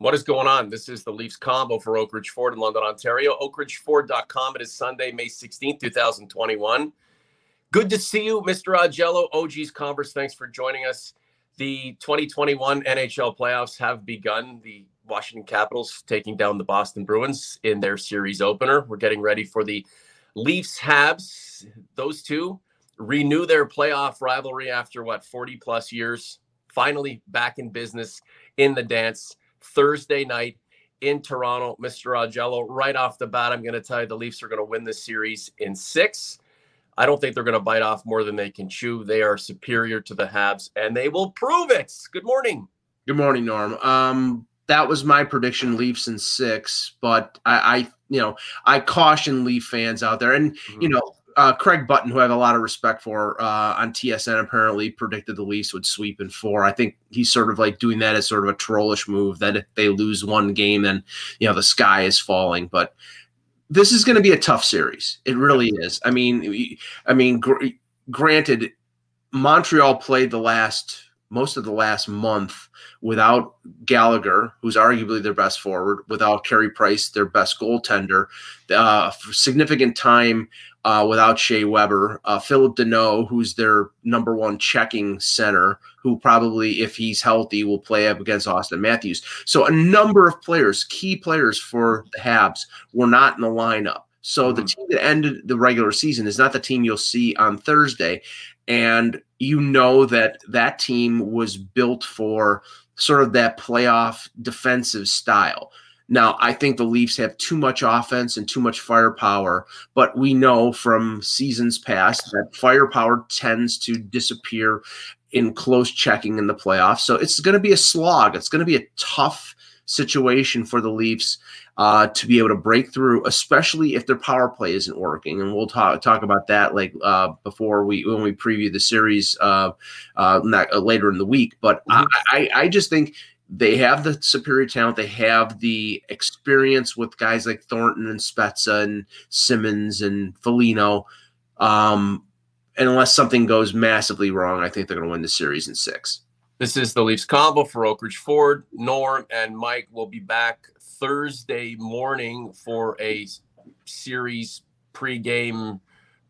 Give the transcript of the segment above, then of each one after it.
What is going on? This is the Leafs convo for Oak Ridge Ford in London, Ontario. OakRidgeFord.com. It is Sunday, May 16th, 2021. Good to see you, Mr. Augello. OG's Converse, thanks for joining us. The 2021 NHL playoffs have begun. The Washington Capitals taking down the Boston Bruins in their series opener. We're getting ready for the Leafs Habs. Those two renew their playoff rivalry after what, 40 plus years. Finally back in business in the dance Thursday night in Toronto. Mr. Augello, right off the bat, I'm going to tell you the Leafs are going to win this series in six. I don't think they're going to bite off more than they can chew. They are superior to the Habs, and they will prove it. Good morning. Good morning, Norm. Um, that was my prediction, Leafs in six. But I, I you know, I caution Leaf fans out there, and mm-hmm. you know, uh, Craig Button, who I have a lot of respect for uh, on TSN, apparently predicted the Leafs would sweep in four. I think he's sort of like doing that as sort of a trollish move that if they lose one game, then you know the sky is falling. But this is going to be a tough series. It really is. I mean, I mean, gr- granted, Montreal played the last most of the last month without Gallagher, who's arguably their best forward, without Carey Price, their best goaltender, uh, for significant time uh, without Shea Weber, uh, Phillip Danault, who's their number one checking center, who probably, if he's healthy, will play up against Auston Matthews. So a number of players, key players for the Habs, were not in the lineup. So mm-hmm. the team that ended the regular season is not the team you'll see on Thursday and you know that that team was built for sort of that playoff defensive style. Now, I think the Leafs have too much offense and too much firepower, but we know from seasons past that firepower tends to disappear in close checking in the playoffs. So it's going to be a slog. It's going to be a tough situation for the Leafs uh, to be able to break through, especially if their power play isn't working. And we'll talk talk about that like uh, before we when we preview the series uh, uh, not, uh, later in the week. But mm-hmm. I, I just think they have the superior talent. They have the experience with guys like Thornton and Spezza and Simmonds and Foligno. Um, and unless something goes massively wrong, I think they're going to win the series in six. This is the Leafs convo for Oak Ridge Ford. Norm and Mike will be back Thursday morning for a series pregame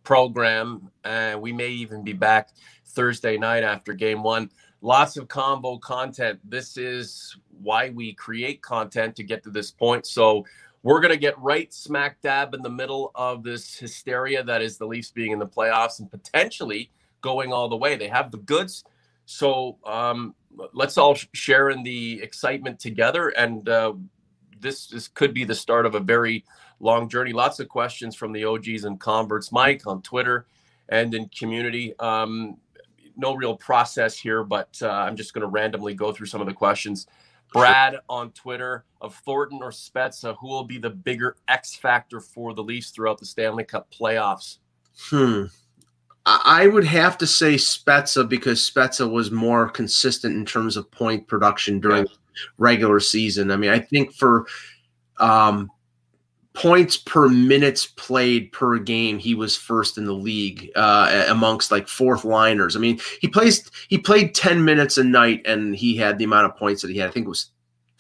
program. And we may even be back Thursday night after game one. Lots of convo content. This is why we create content to get to this point. So we're going to get right smack dab in the middle of this hysteria that is the Leafs being in the playoffs and potentially going all the way. They have the goods so um, let's all share in the excitement together. And uh, this, could be the start of a very long journey. Lots of questions from the OGs and converts, Mike on Twitter and in community. Um, no real process here, but uh, I'm just going to randomly go through some of the questions. Brad on Twitter of Thornton or Spezza, who will be the bigger X factor for the Leafs throughout the Stanley Cup playoffs? Hmm. I would have to say Spezza because Spezza was more consistent in terms of point production during yeah. regular season. I mean, I think for um, points per minutes played per game, he was first in the league uh, amongst like fourth liners. I mean, he plays he played ten minutes a night and he had the amount of points that he had. I think it was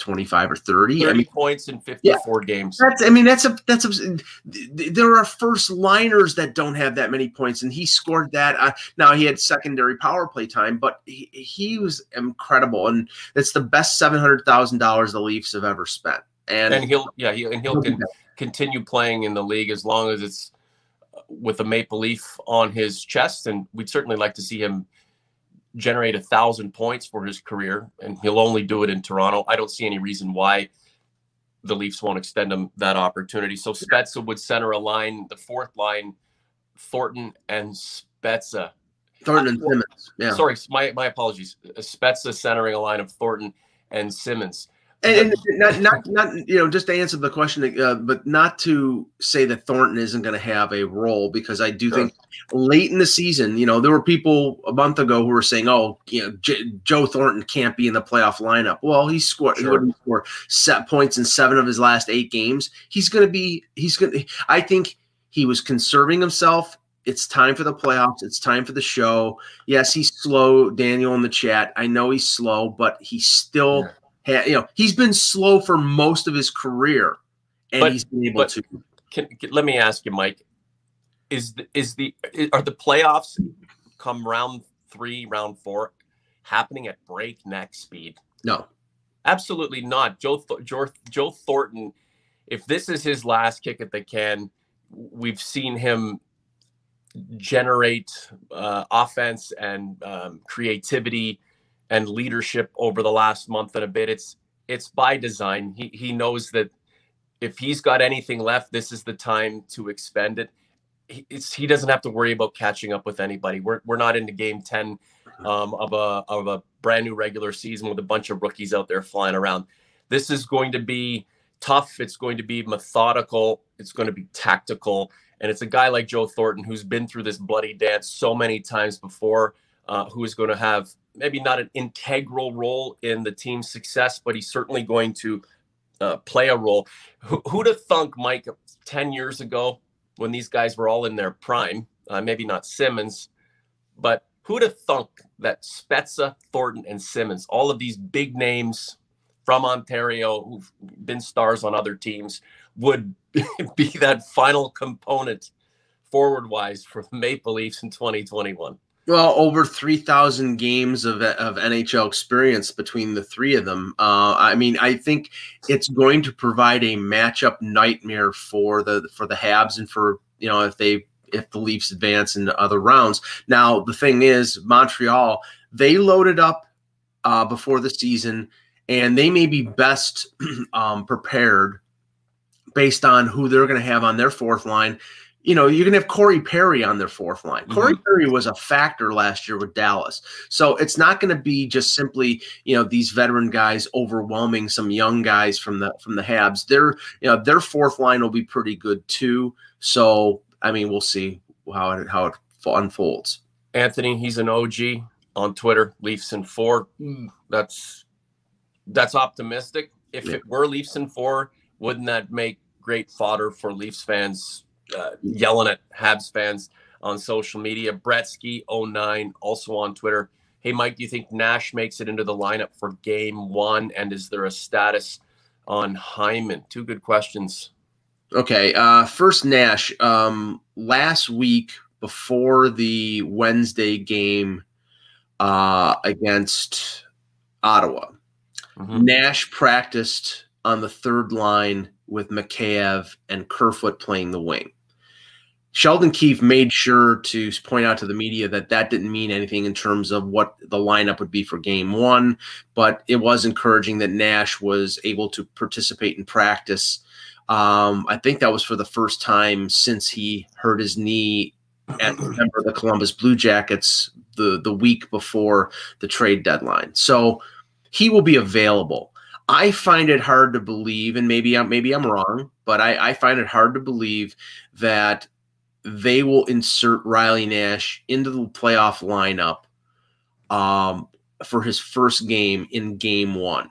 25 or 30. 30 I mean, points in 54 yeah, games. That's, I mean, that's a, that's a, there are first liners that don't have that many points, and he scored that. Uh, now he had secondary power play time, but he, he was incredible. And it's the best $700,000 the Leafs have ever spent. And, and he'll, yeah, he, and he'll con- continue playing in the league as long as it's uh, with a maple leaf on his chest. And we'd certainly like to see him generate a thousand points for his career, and he'll only do it in Toronto. I don't see any reason why the Leafs won't extend him that opportunity. So Spezza would center a line, the fourth line, Thornton and Spezza. Thornton and Simmonds. Yeah. Sorry, my, my apologies. Spezza centering a line of Thornton and Simmonds. And, and, not, not, not, you know, just to answer the question, uh, but not to say that Thornton isn't going to have a role because I do sure. think late in the season, you know, there were people a month ago who were saying, "Oh, you know, J- Joe Thornton can't be in the playoff lineup." Well, he scored, sure. he scored set points in seven of his last eight games. He's going to be, he's going to, I think he was conserving himself. It's time for the playoffs. It's time for the show. Yes, he's slow, Daniel in the chat. I know he's slow, but he's still. Yeah you know, he's been slow for most of his career, and but, he's been able to. Can, can, let me ask you, Mike? Is the, is the are the playoffs come round three, round four, happening at breakneck speed? No, absolutely not. Joe Joe, Joe Thornton, if this is his last kick at the can, we've seen him generate uh, offense and um, creativity and leadership over the last month and a bit. It's it's by design. He he knows that if he's got anything left, this is the time to expend it. He, he doesn't have to worry about catching up with anybody. We're we're not into game ten um, of a of a brand new regular season with a bunch of rookies out there flying around. This is going to be tough. It's going to be methodical. It's going to be tactical. And it's a guy like Joe Thornton who's been through this bloody dance so many times before, uh, who is going to have maybe not an integral role in the team's success, but he's certainly going to uh, play a role. Who, who'd have thunk, Mike, 10 years ago when these guys were all in their prime? Uh, maybe not Simmonds, but who'd have thunk that Spezza, Thornton, and Simmonds, all of these big names from Ontario who've been stars on other teams, would be that final component forward wise for the Maple Leafs in 2021. Well, over 3,000 games of, of NHL experience between the three of them. Uh, I mean, I think it's going to provide a matchup nightmare for the for the Habs and for you know if they if the Leafs advance into other rounds. Now, the thing is, Montreal they loaded up uh, before the season, and they may be best um, prepared based on who they're going to have on their fourth line. You know, you're going to have Corey Perry on their fourth line. Mm-hmm. Corey Perry was a factor last year with Dallas. So it's not going to be just simply, you know, these veteran guys overwhelming some young guys from the from the Habs. Their, you know, their fourth line will be pretty good too. So, I mean, we'll see how it how it unfolds. Anthony, he's an OG on Twitter, Leafs in 4. Mm. That's that's optimistic. If yeah. it were Leafs in 4, wouldn't that make great fodder for Leafs fans uh, yelling at Habs fans on social media? Bretsky 09 also on Twitter. Hey, Mike, do you think Nash makes it into the lineup for game one? And is there a status on Hyman? Two good questions. Okay. Uh, first, Nash. Um, last week, before the Wednesday game uh, against Ottawa, mm-hmm. Nash practiced on the third line with Mikheyev and Kerfoot playing the wing. Sheldon Keefe made sure to point out to the media that that didn't mean anything in terms of what the lineup would be for game one, but it was encouraging that Nash was able to participate in practice. Um, I think that was for the first time since he hurt his knee at remember the Columbus Blue Jackets the the week before the trade deadline. So he will be available. I find it hard to believe, and maybe I'm maybe I'm wrong, but I, I find it hard to believe that they will insert Riley Nash into the playoff lineup um, for his first game in game one.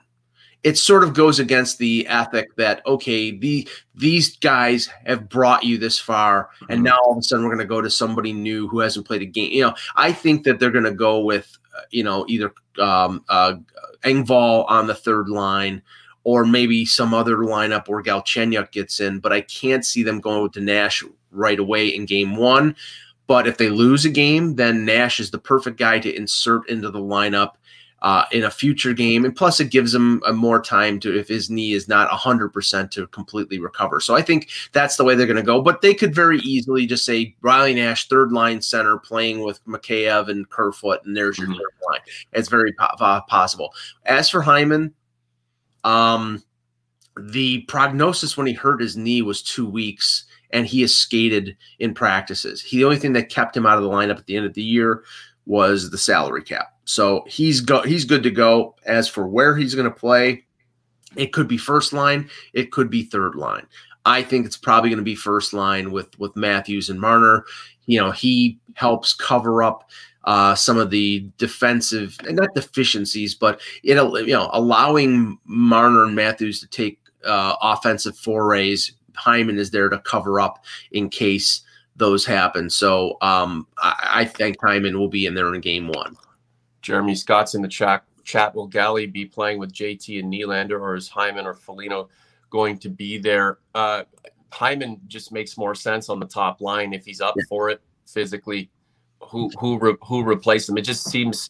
It sort of goes against the ethic that okay, the these guys have brought you this far, and mm-hmm. now all of a sudden we're going to go to somebody new who hasn't played a game. You know, I think that they're going to go with uh, you know either um, uh, Engvall on the third line, or maybe some other lineup where Galchenyuk gets in. But I can't see them going with the Nash right away in game one. But if they lose a game, then Nash is the perfect guy to insert into the lineup uh, in a future game. And plus, it gives him a more time to, if his knee is not 100% to completely recover. So I think that's the way they're going to go. But they could very easily just say Riley Nash, third line center, playing with Mikheyev and Kerfoot, and there's your mm-hmm. third line. It's very po- possible. As for Hyman, um, the prognosis when he hurt his knee was two weeks and he has skated in practices. He the only thing that kept him out of the lineup at the end of the year was the salary cap. So he's go he's good to go. As for where he's going to play, it could be first line, it could be third line. I think it's probably going to be first line with with Matthews and Marner. You know, he helps cover up uh, some of the defensive and not deficiencies, but it you know allowing Marner and Matthews to take uh, offensive forays. Hyman is there to cover up in case those happen. So um, I, I think Hyman will be in there in game one. Jeremy Scott's in the chat chat will Galley be playing with JT and Nylander, or is Hyman or Foligno going to be there? Uh, Hyman just makes more sense on the top line if he's up yeah. for it physically. Who who re, who replace him? It just seems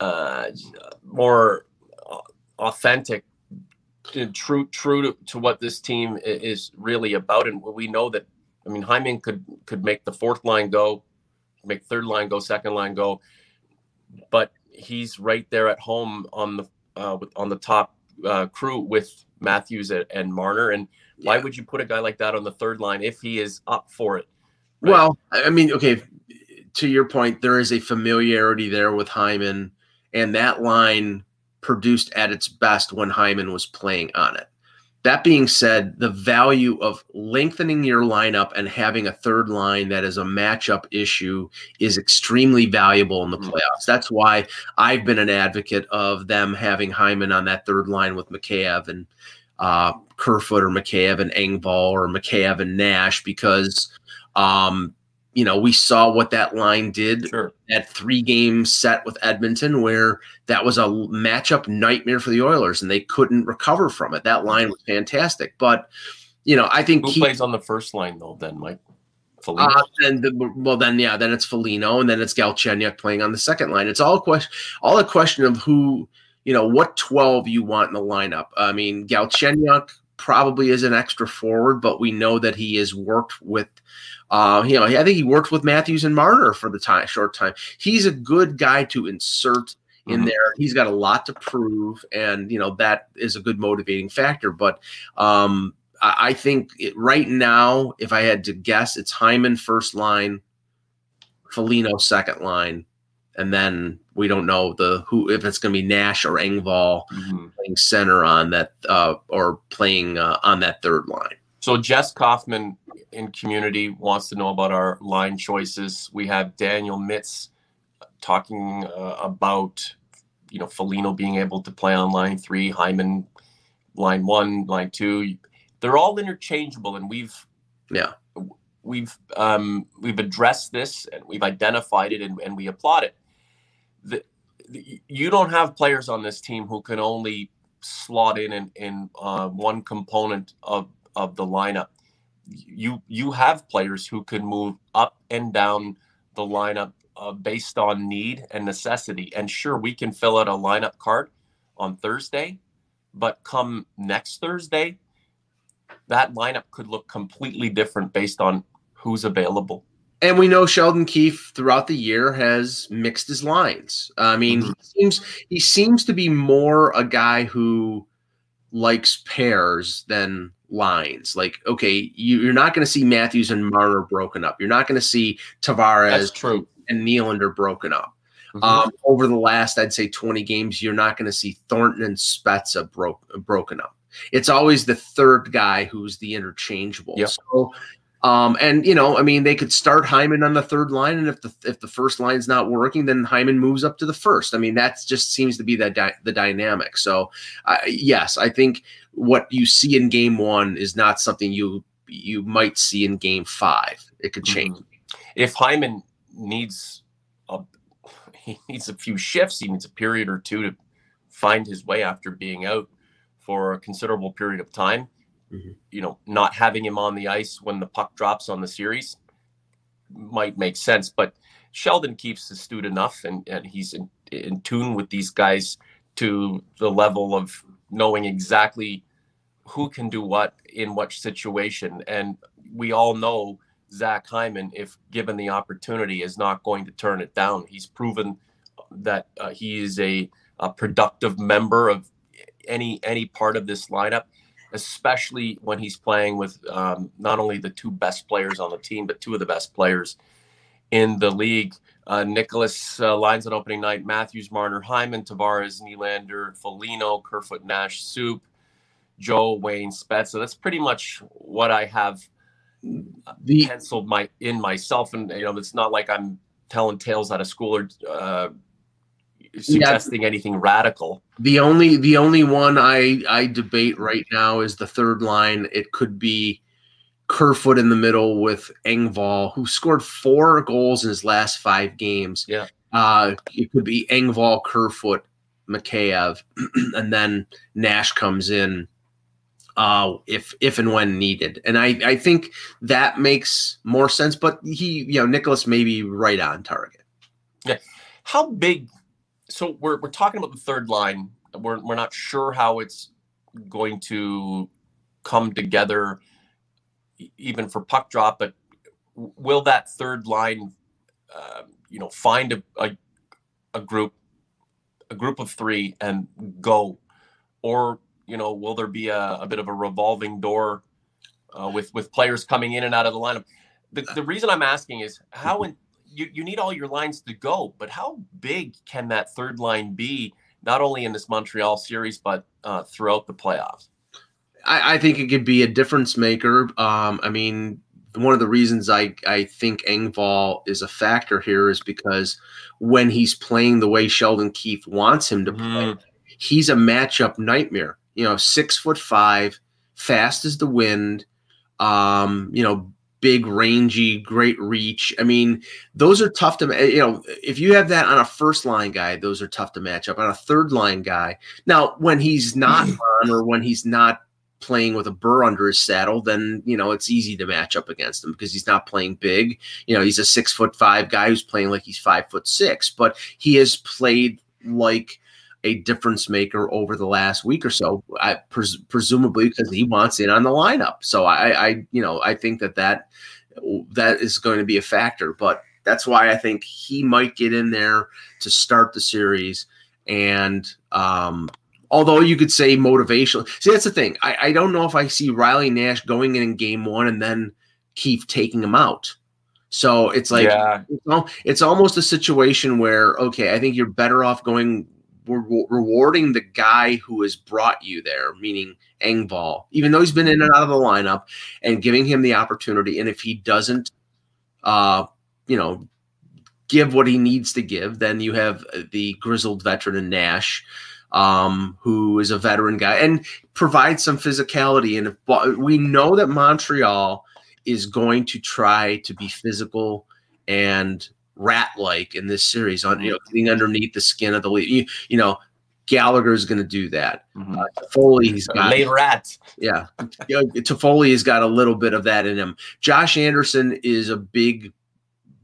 uh, more authentic, true true to, to what this team is really about. And we know that. I mean, Hyman could could make the fourth line go, make third line go, second line go, but he's right there at home on the uh, on the top uh, crew with Matthews and, Marner. And why would you put a guy like that on the third line if he is up for it? Right? Well, I mean, okay, to your point, there is a familiarity there with Hyman, and that line produced at its best when Hyman was playing on it. That being said, the value of lengthening your lineup and having a third line that is a matchup issue is extremely valuable in the mm-hmm. playoffs. That's why I've been an advocate of them having Hyman on that third line with Mikheyev and uh, Kerfoot or Mikheyev and Engvall or Mikheyev and Nash because um, you know, we saw what that line did sure. that three game set with Edmonton, where that was a matchup nightmare for the Oilers and they couldn't recover from it. That line was fantastic. But, you know, I think who he, plays on the first line though, then, Mike? Uh, and the, well, then yeah, then it's Foligno, and then it's Galchenyuk playing on the second line. It's all a question, all a question of who, you know, what twelve you want in the lineup. I mean, Galchenyuk probably is an extra forward, but we know that he has worked with uh, you know, I think he worked with Matthews and Marner for the time, short time. He's a good guy to insert in mm-hmm. there. He's got a lot to prove, and you know that is a good motivating factor. But um, I, I think it, right now, if I had to guess, it's Hyman first line, Foligno second line, and then we don't know the who if it's going to be Nash or Engvall mm-hmm. playing center on that uh, or playing uh, on that third line. So Jess Kaufman in community wants to know about our line choices. We have Daniel Mitz talking uh, about you know Foligno being able to play on line three, Hyman line one, line two. They're all interchangeable, and we've yeah we've um, we've addressed this and we've identified it and, and we applaud it. The, the, you don't have players on this team who can only slot in in, in uh, one component of of the lineup you you have players who can move up and down the lineup uh, based on need and necessity. And sure, we can fill out a lineup card on Thursday, but come next Thursday, that lineup could look completely different based on who's available. And we know Sheldon Keefe throughout the year has mixed his lines. I mean, mm-hmm. he seems he seems to be more a guy who likes pairs than lines. Like, okay, you, are not going to see Matthews and Marner broken up. You're not going to see Tavares That's true. and Nylander broken up. Mm-hmm. Um, over the last, I'd say, 20 games, you're not going to see Thornton and Spezza broke, broken up. It's always the third guy who's the interchangeable. Yep. So um, and you know, I mean, they could start Hyman on the third line, and if the if the first line's not working, then Hyman moves up to the first. I mean, that just seems to be the di- the dynamic. So, uh, yes, I think what you see in Game One is not something you you might see in Game Five. It could change. Mm-hmm. If Hyman needs a he needs a few shifts, he needs a period or two to find his way after being out for a considerable period of time mm-hmm. you know, not having him on the ice when the puck drops on the series might make sense. But Sheldon Keefe's astute enough and, and he's in, in tune with these guys to the level of knowing exactly who can do what in what situation. And we all know Zach Hyman, if given the opportunity, is not going to turn it down. He's proven that uh, he is a, a productive member of any any part of this lineup especially when he's playing with um, not only the two best players on the team, but two of the best players in the league. Uh, Nicholas uh, lines on opening night: Matthews, Marner, Hyman, Tavares, Nylander, Foligno, Kerfoot, Nash, Soup, Joe, Wayne, Spezza. That's pretty much what I have the, penciled my in myself, and you know, it's not like I'm telling tales out of school or uh, suggesting yeah. anything radical. The only the only one I I debate right now is the third line. It could be Kerfoot in the middle with Engvall, who scored four goals in his last five games. Yeah. Uh, it could be Engvall, Kerfoot, Mikheyev, and then Nash comes in uh, if if and when needed. And I I think that makes more sense. But he you know Nicholas may be right on target. Yeah. How big? So we're we're talking about the third line. We're we're not sure how it's going to come together, even for puck drop. But will that third line, uh, you know, find a, a a group, a group of three, and go, or you know, will there be a, a bit of a revolving door uh, with with players coming in and out of the lineup? The, the reason I'm asking is how in, you, you need all your lines to go, but how big can that third line be, not only in this Montreal series, but uh, throughout the playoffs? I, I, think it could be a difference maker. Um, I mean, one of the reasons I, I think Engvall is a factor here is because when he's playing the way Sheldon Keefe wants him to play, he's a matchup nightmare. You know, six foot five, fast as the wind. Um, you know, big, rangy, great reach. I mean, those are tough to, you know, if you have that on a first line guy, those are tough to match up on a third line guy. Now, when he's not on or when he's not playing with a burr under his saddle, then, you know, it's easy to match up against him because he's not playing big. You know, he's a six foot five guy who's playing like he's five foot six, but he has played like, a difference maker over the last week or so, I, pres- presumably because he wants in on the lineup. So I, I, you know, I think that that that is going to be a factor. But that's why I think he might get in there to start the series. And um, although you could say motivational, see that's the thing. I, I don't know if I see Riley Nash going in in game one and then Keefe taking him out. So it's like yeah. it's, it's almost a situation where okay, I think you're better off going re- rewarding the guy who has brought you there, meaning Engvall, even though he's been in and out of the lineup, and giving him the opportunity. And if he doesn't, uh, you know, give what he needs to give, then you have the grizzled veteran in Nash, um, who is a veteran guy and provides some physicality. And if, we know that Montreal is going to try to be physical and rat like in this series on you know getting underneath the skin of the leaf. You, you know, Gallagher is going to do that. Mm-hmm. Uh, Toffoli's got late rat. Yeah, you know, Toffoli's got a little bit of that in him. Josh Anderson is a big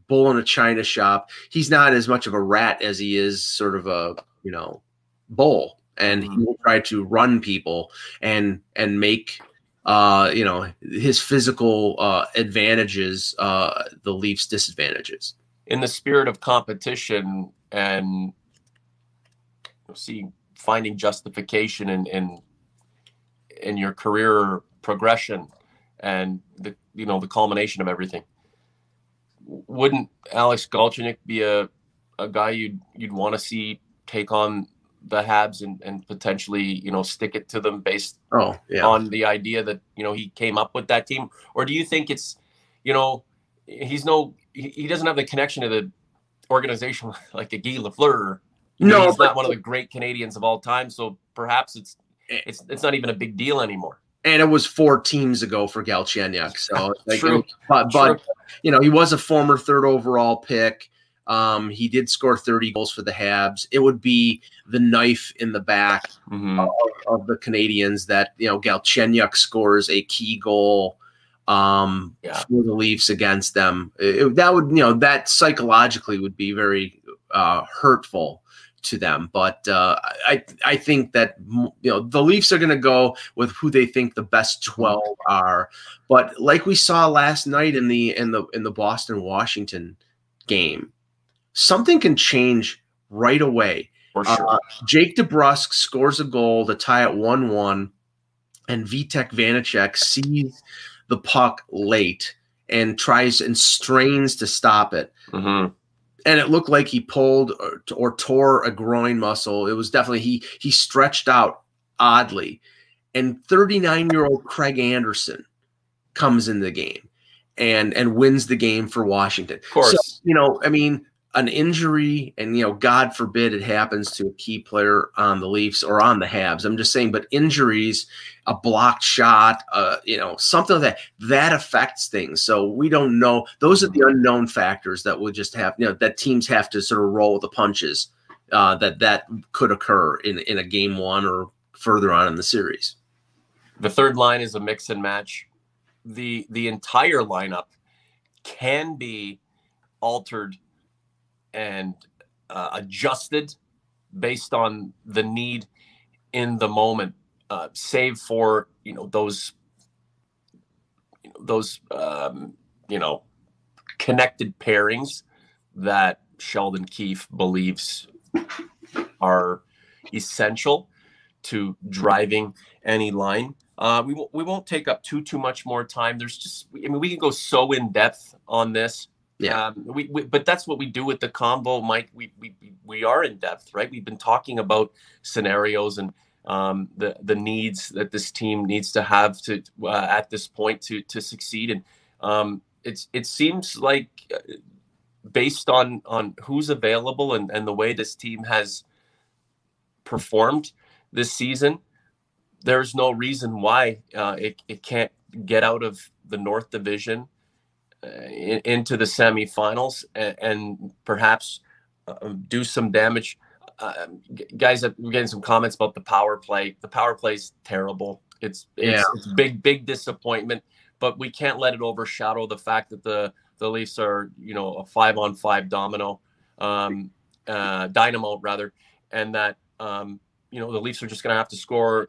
bull in a china shop. He's not as much of a rat as he is sort of a you know bull, and mm-hmm. he will try to run people and and make uh, you know his physical uh, advantages uh, the Leafs disadvantages in the spirit of competition and see finding justification in in in your career progression and the you know the culmination of everything wouldn't alex galchenyuk be a a guy you'd you'd want to see take on the habs and, and potentially you know stick it to them based oh, yeah. on the idea that you know he came up with that team or do you think it's you know he's no he, he doesn't have the connection to the organization like a Guy Lafleur. No, he's not one of the great Canadiens of all time. So perhaps it's eh. it's it's not even a big deal anymore. And it was four teams ago for Galchenyuk. So like, True. but but True. you know he was a former third overall pick. Um, he did score 30 goals for the Habs. It would be the knife in the back mm-hmm. of, of, the Canadiens that you know Galchenyuk scores a key goal um, yeah. for the Leafs against them. It, that would, you know, that psychologically would be very uh, hurtful to them. But uh, I, I think that you know the Leafs are going to go with who they think the best twelve are. But like we saw last night in the in the in the Boston Washington game, something can change right away. Sure. Uh, Jake DeBrusk scores a goal to tie at one one, and Vitek Vanecek sees the puck late and tries and strains to stop it. Mm-hmm. And it looked like he pulled or, or tore a groin muscle. It was definitely he he stretched out oddly. And 39 year old Craig Anderson comes in the game and and wins the game for Washington. Of course, so, you know, I mean, an injury, and you know, God forbid it happens to a key player on the Leafs or on the Habs. I'm just saying, but injuries, a blocked shot, uh, you know, something like that, that affects things. So we don't know. Those are the unknown factors that will just have, you know, that teams have to sort of roll the punches uh, that that could occur in in a game one or further on in the series. The third line is a mix and match. The the entire lineup can be altered and uh, adjusted based on the need in the moment, uh, save for you know those you know, those um, you know connected pairings that Sheldon Keefe believes are essential to driving any line. Uh, we won't we won't take up too too much more time. There's just I mean we can go so in depth on this. Yeah. Um, we, we but that's what we do with the convo, Mike. We we we are in depth, right? We've been talking about scenarios and um, the the needs that this team needs to have to uh, at this point to to succeed. And um, it's it seems like uh, based on on who's available and and the way this team has performed this season, there's no reason why uh, it it can't get out of the North Division in, into the semifinals and, and perhaps uh, do some damage. Uh, guys, we're getting some comments about the power play. The power play is terrible. It's, it's, Yeah. it's big big disappointment, but we can't let it overshadow the fact that the the Leafs are you know a five on five domino, um, uh, dynamo rather, and that um, you know the Leafs are just going to have to score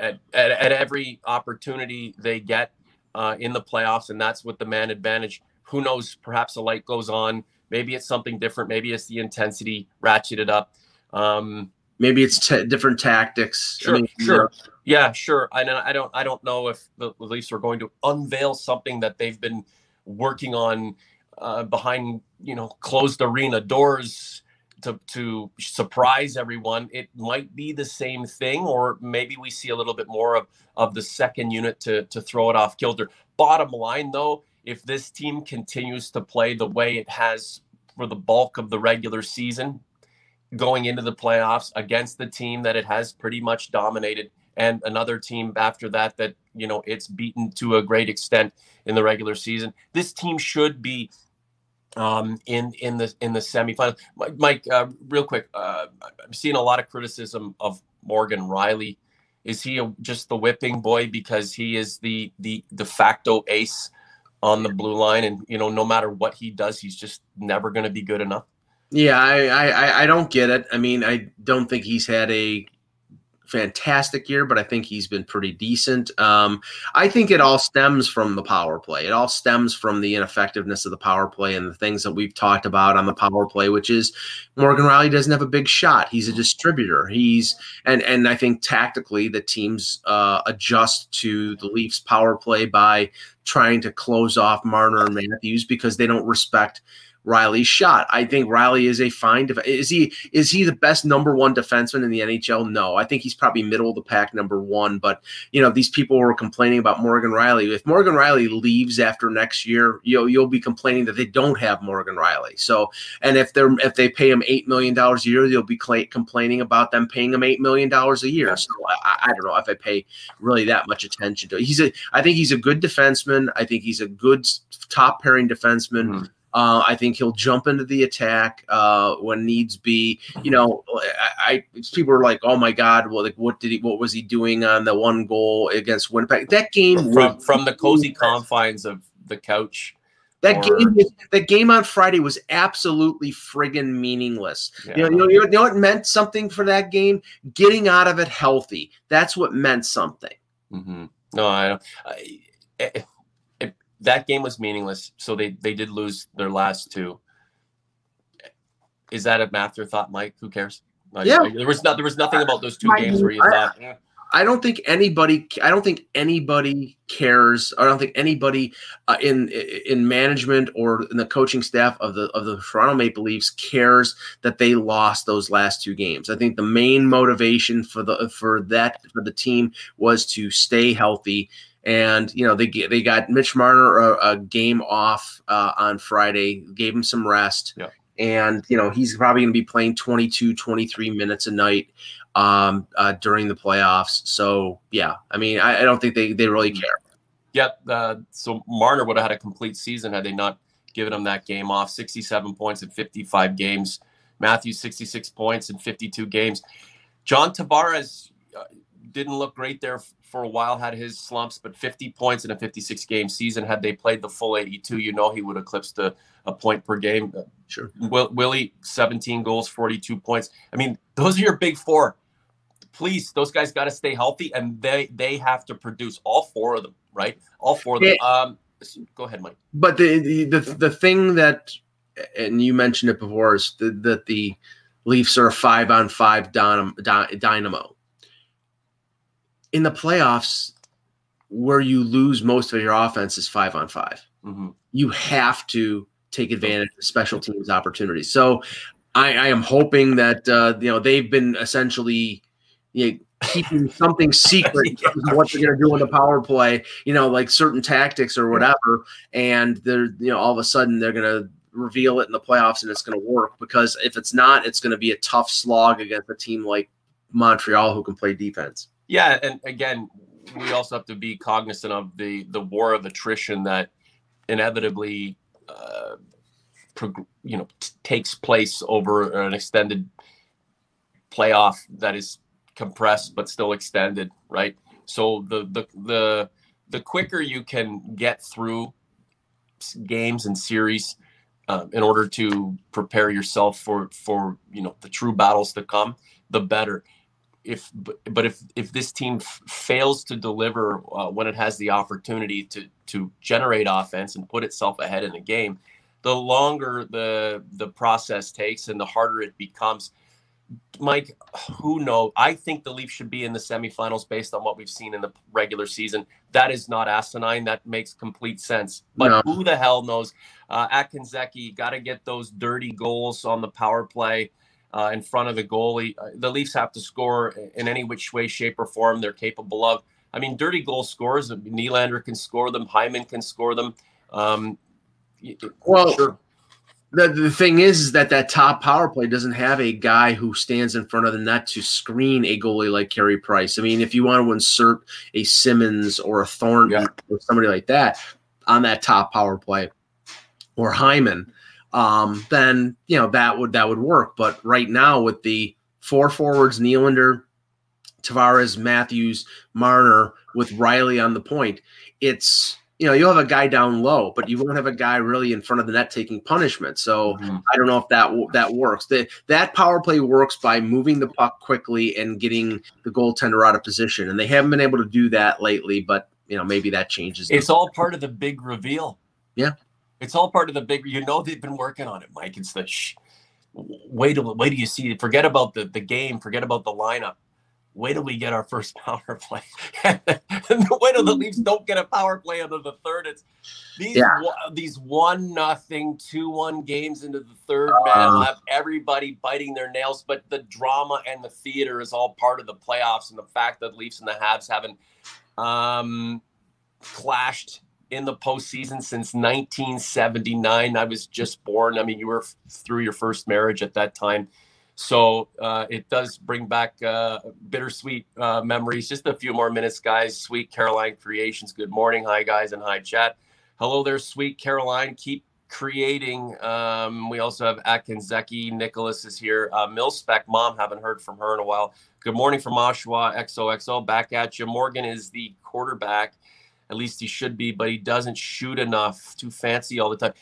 at, at, at every opportunity they get uh, in the playoffs, and that's with the man advantage. Who knows? Perhaps a light goes on. Maybe it's something different. Maybe it's the intensity ratcheted up. Um, Maybe it's t- different tactics. I Sure, mean, sure. yeah, sure. I don't, I don't, I don't know if the Leafs are going to unveil something that they've been working on uh, behind, you know, closed arena doors to to surprise everyone. It might be the same thing, or maybe we see a little bit more of of the second unit to to throw it off kilter. Bottom line, though, if this team continues to play the way it has for the bulk of the regular season, going into the playoffs against the team that it has pretty much dominated and another team after that that you know it's beaten to a great extent in the regular season this team should be um in in the in the semifinals. Mike, uh, real quick uh, i'm seeing a lot of criticism of morgan rielly. Is he a, just the whipping boy because he is the the de facto ace on the blue line? And you know no matter what he does he's just never going to be good enough? Yeah, I I- I don't get it. I mean, I don't think he's had a fantastic year, but I think he's been pretty decent. Um, I think it all stems from the power play. It all stems from the ineffectiveness of the power play and the things that we've talked about on the power play, which is Morgan Rielly doesn't have a big shot. He's a distributor. He's and and I think tactically the teams uh, adjust to the Leafs power play by trying to close off Marner and Matthews because they don't respect Rielly's shot. I think Rielly is a fine. Def- is he is he the best number one defenseman in the NHL? No, I think he's probably middle of the pack, number one. But you know, these people were complaining about Morgan Rielly. If Morgan Rielly leaves after next year, you'll you'll be complaining that they don't have Morgan Rielly. So, and if they're if they pay him eight million dollars a year, you'll be cla complaining about them paying him eight million dollars a year. So I, I don't know if I pay really that much attention to. It. He's a I think he's a good defenseman. I think he's a good top pairing defenseman. Mhm. Uh, I think he'll jump into the attack uh, when needs be. You know, I, I people are like, "Oh my God, well, like what did he? What was he doing on the one goal against Winnipeg? That game from from the cozy confines of the couch that or- game, that game on Friday was absolutely friggin' meaningless. Yeah. You, know, you know, you know what meant something for that game? Getting out of it healthy. That's what meant something. hmm No, I don't. I, it, it, that game was meaningless. So they they did lose their last two. Is that an afterthought, Mike? Who cares? Like, Yeah. there was not there was nothing about those two My- games where you I- thought, eh, I don't think anybody. I don't think anybody cares. I don't think anybody uh, in in management or in the coaching staff of the of the Toronto Maple Leafs cares that they lost those last two games. I think the main motivation for the for that for the team was to stay healthy. And you know they they got Mitch Marner a, a game off uh, on Friday, gave him some rest, Yeah. and you know he's probably going to be playing 22, 23 minutes a night um, uh, during the playoffs. So yeah, I mean, I, I don't think they, they really care. yeah. Uh, so Marner would have had a complete season had they not given him that game off. Sixty-seven points in fifty-five games, Matthews 66 points in 52 games. John Tavares uh, didn't look great there for a while, had his slumps, but 50 points in a 56 game season. Had they played the full 82, you know he would have eclipsed a, a point per game. Sure. Will, Willie, 17 goals, 42 points. I mean, those are your big four. Please, those guys got to stay healthy and they they have to produce all four of them, right? All four of them. Yeah. Um, go ahead, Mike. But the, the the the thing that, and you mentioned it before, is that the, the Leafs are a five on five dynamo in the playoffs where you lose most of your offense is five on 5 mm-hmm. You have to take advantage of special teams opportunities. So I, I am hoping that uh, you know they've been essentially you know, keeping something secret yeah. what they're going to do in the power play. You know, like certain tactics or whatever, and they're you know all of a sudden they're going to reveal it in the playoffs and it's going to work because if it's not, it's going to be a tough slog against a team like Montreal who can play defense. Yeah, and again, we also have to be cognizant of the the war of attrition that inevitably, uh, prog- you know, t- takes place over an extended playoff that is compressed but still extended, right? So the the the the quicker you can get through games and series uh, in order to prepare yourself for for you know the true battles to come, the better if but if if this team f- fails to deliver uh, when it has the opportunity to to generate offense and put itself ahead in the game, the longer the the process takes and the harder it becomes. Mike, who knows? I think the Leafs should be in the semifinals based on what we've seen in the regular season. That is not asinine. That makes complete sense. But no. who the hell knows? Uh, Atkins got to get those dirty goals on the power play uh, in front of the goalie. Uh, the Leafs have to score in any which way, shape, or form they're capable of. I mean, dirty goal scores. Nylander can score them. Hyman can score them. Um, well, sure. the, the thing is, is that that top power play doesn't have a guy who stands in front of the net to screen a goalie like Carey Price. I mean, if you want to insert a Simmonds or a Thornton yeah. or somebody like that on that top power play, or Hyman, um, then you know that would that would work. But right now with the four forwards, Nylander, Tavares, Matthews, Marner, with Rielly on the point, it's you know you'll have a guy down low, but you won't have a guy really in front of the net taking punishment. So mm-hmm. I don't know if that that works. That that power play works by moving the puck quickly and getting the goaltender out of position, and they haven't been able to do that lately. But you know maybe that changes. It's all part of the big reveal. Yeah, it's all part of the big. You know they've been working on it, Mike. It's the shh, wait till wait till you see. it. Forget about the the game. Forget about the lineup. Wait till we get our first power play. wait till the Leafs don't get a power play under the third. It's these yeah. these one nothing, two one games into the third. Uh, man, have everybody biting their nails. But the drama and the theater is all part of the playoffs, and the fact that Leafs and the Habs haven't um, clashed in the postseason since 1979. I was just born. I mean, you were through your first marriage at that time. So uh, it does bring back uh, bittersweet uh, memories. Just a few more minutes, guys. Sweet Caroline Creations. Good morning. Hi, guys, and hi, chat. Hello there, Sweet Caroline. Keep creating. Um, we also have Atkins Zeki. Nicholas is here. Uh, Milspec Mom, haven't heard from her in a while. Good morning from Oshawa. XOXO. Back at you. Morgan is the quarterback at least he should be, but he doesn't shoot enough. Too fancy all the time.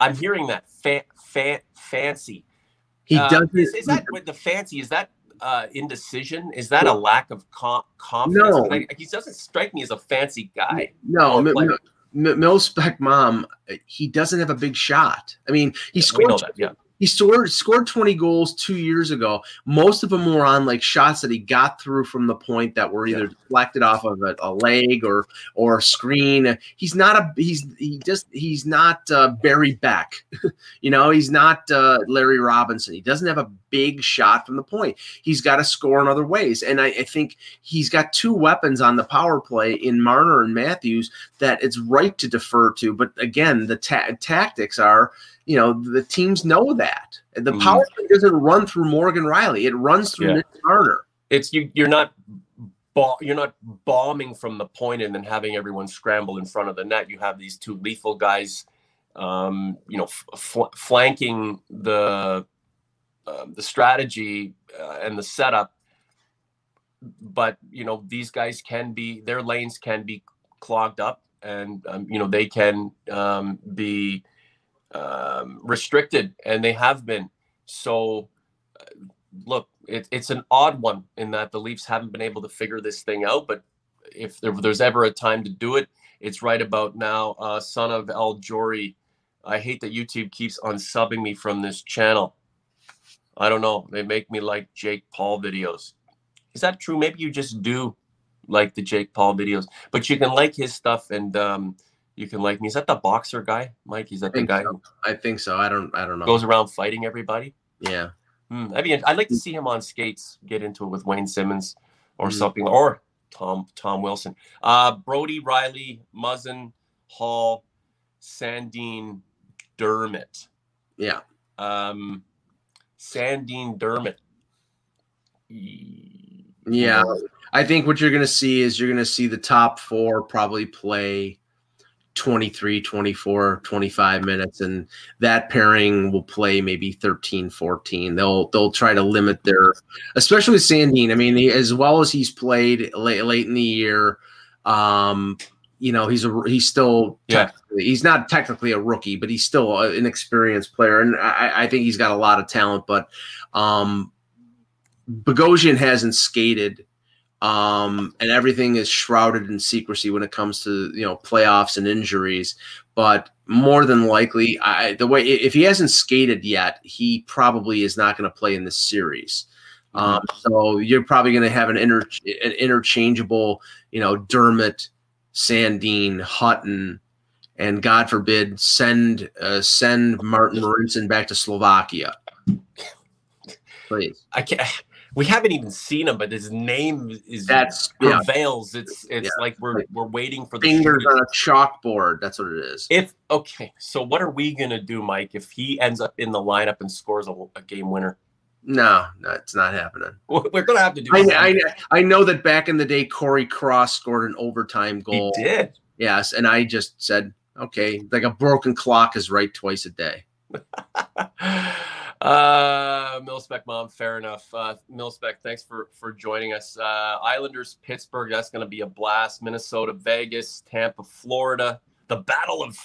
I'm hearing that fa- fa- fancy. He uh, does. Is, is that with the fancy? Is that uh, indecision? Is that a lack of com- confidence? No, I, he doesn't strike me as a fancy guy. No, M- Milspec mom, he doesn't have a big shot. I mean, he scored. Yeah. He scored scored 20 goals two years ago. Most of them were on like shots that he got through from the point that were either yeah. deflected off of a, a, leg or or a screen. He's not a he's he just he's not uh, Barry Beck, you know. He's not uh, Larry Robinson. He doesn't have a big shot from the point. He's got to score in other ways, and I, I think he's got two weapons on the power play in Marner and Matthews that it's right to defer to. But again, the ta- tactics are you know the teams know that the mm. power play doesn't run through Morgan Rielly, it runs through yeah. Nick Turner. It's you. You're not. You're not bombing from the point and then having everyone scramble in front of the net. You have these two lethal guys, um, you know, fl- flanking the um, the strategy uh, and the setup. But you know these guys can be their lanes can be clogged up, and um, you know they can um, be um, restricted, and they have been. So, uh, look, it, it's an odd one in that the Leafs haven't been able to figure this thing out. But if there, there's ever a time to do it, it's right about now. Uh, son of El Jory, I hate that YouTube keeps unsubbing me from this channel. I don't know. They make me like Jake Paul videos. Is that true? Maybe you just do like the Jake Paul videos, but you can like his stuff and um, you can like me. Is that the boxer guy, Mike? Is that the guy? So. I think so. I don't. I don't know. Goes around fighting everybody. Yeah. Hmm. I mean, I'd like to see him on skates, get into it with Wayne Simmonds or mm-hmm. something, or Tom Tom Wilson, uh, Brodie Rielly, Muzzin, Holl, Sandin, Dermott. Yeah. Um, Sandin Dermott. Yeah. I think what you're going to see is you're going to see the top four probably play 23, 24, 25 minutes and that pairing will play maybe 13, 14. They'll they'll try to limit their especially with Sandin. I mean, as well as he's played late, late in the year, um, you know, he's a he's still yeah. he's not technically a rookie, but he's still an experienced player and I, I think he's got a lot of talent, but um Bogosian hasn't skated um, and everything is shrouded in secrecy when it comes to you know playoffs and injuries. But more than likely, I, the way if he hasn't skated yet, he probably is not going to play in this series. Mm-hmm. Um, so you're probably going to have an, inter, an interchangeable, you know, Dermott, Sandin, Hutton, and God forbid send uh, send Martin Marincin back to Slovakia. Please, I can't we haven't even seen him, but his name is that's prevails. Yeah. It's it's yeah. like we're we're waiting for the fingers on a chalkboard. That's what it is. If okay, so what are we gonna do, Mike? If he ends up in the lineup and scores a, a game winner? No, no, it's not happening. We're gonna have to do. I, I, I know that back in the day, Cory Cross scored an overtime goal. He did. Yes, and I just said, okay, like a broken clock is right twice a day. Uh, Milspec mom, fair enough. Uh, Milspec, thanks for for joining us. Uh, Islanders, Pittsburgh, that's going to be a blast. Minnesota, Vegas, Tampa, Florida, the Battle of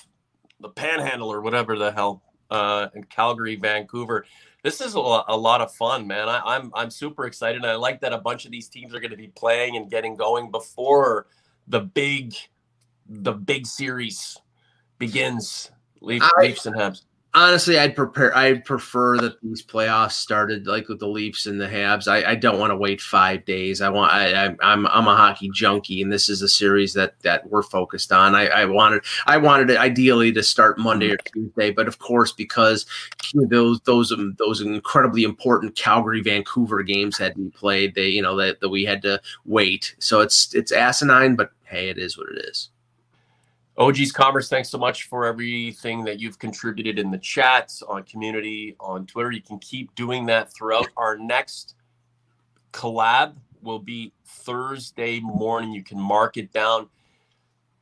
the Panhandle or whatever the hell, uh, in Calgary, Vancouver. This is a, lot of fun, man. I, I'm I'm super excited. I like that a bunch of these teams are going to be playing and getting going before the big the big series begins. Leaf, I, Leafs and Habs honestly, I'd prepare. I'd prefer that these playoffs started like with the Leafs and the Habs. I, I don't want to wait five days. I want. I, I, am I'm, I'm a hockey junkie, and this is a series that that we're focused on. I, I wanted I wanted it ideally to start Monday or Tuesday, but of course because those those um, those incredibly important Calgary Vancouver games had to be played, they you know that, that we had to wait. So it's it's asinine, but hey, it is what it is. OG's Commerce, thanks so much for everything that you've contributed in the chats, on community, on Twitter. You can keep doing that throughout. Our next collab will be Thursday morning. You can mark it down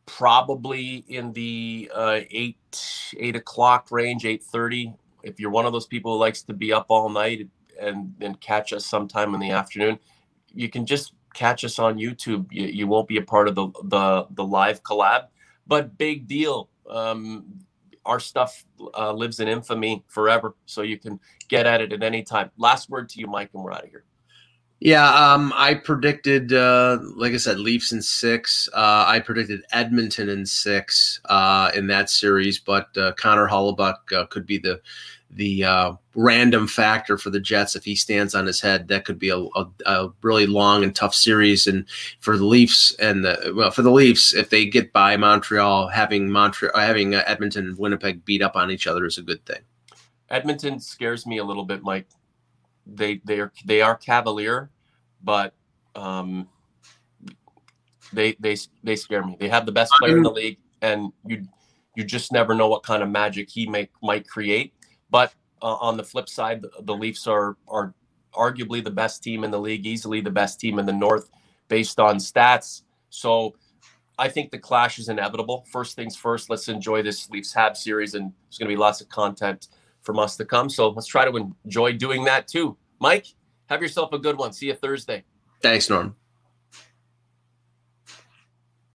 probably in the uh, eight eight o'clock range, eight thirty. If you're one of those people who likes to be up all night and then catch us sometime in the afternoon, you can just catch us on YouTube. You, you won't be a part of the the, the live collab but big deal. Um, our stuff uh, lives in infamy forever, so you can get at it at any time. Last word to you, Mike, and we're out of here. Yeah, um, I predicted, uh, like I said, Leafs in six. Uh, I predicted Edmonton in six uh, in that series, but uh, Connor Hellebuyck uh, could be the the uh, random factor for the Jets if he stands on his head. That could be a, a, a, really long and tough series. And for the Leafs and the, well, for the Leafs, if they get by Montreal, having Montreal, having Edmonton and Winnipeg beat up on each other is a good thing. Edmonton scares me a little bit, Mike. They they are they are cavalier, but um, they they they scare me. They have the best player in the league, and you you just never know what kind of magic he make might create but uh, on the flip side, the, the Leafs are are arguably the best team in the league, easily the best team in the North based on stats. So I think the clash is inevitable. First things first, let's enjoy this Leafs Hab series, and there's going to be lots of content from us to come. So let's try to enjoy doing that too. Mike, have yourself a good one. See you Thursday. Thanks, Norm.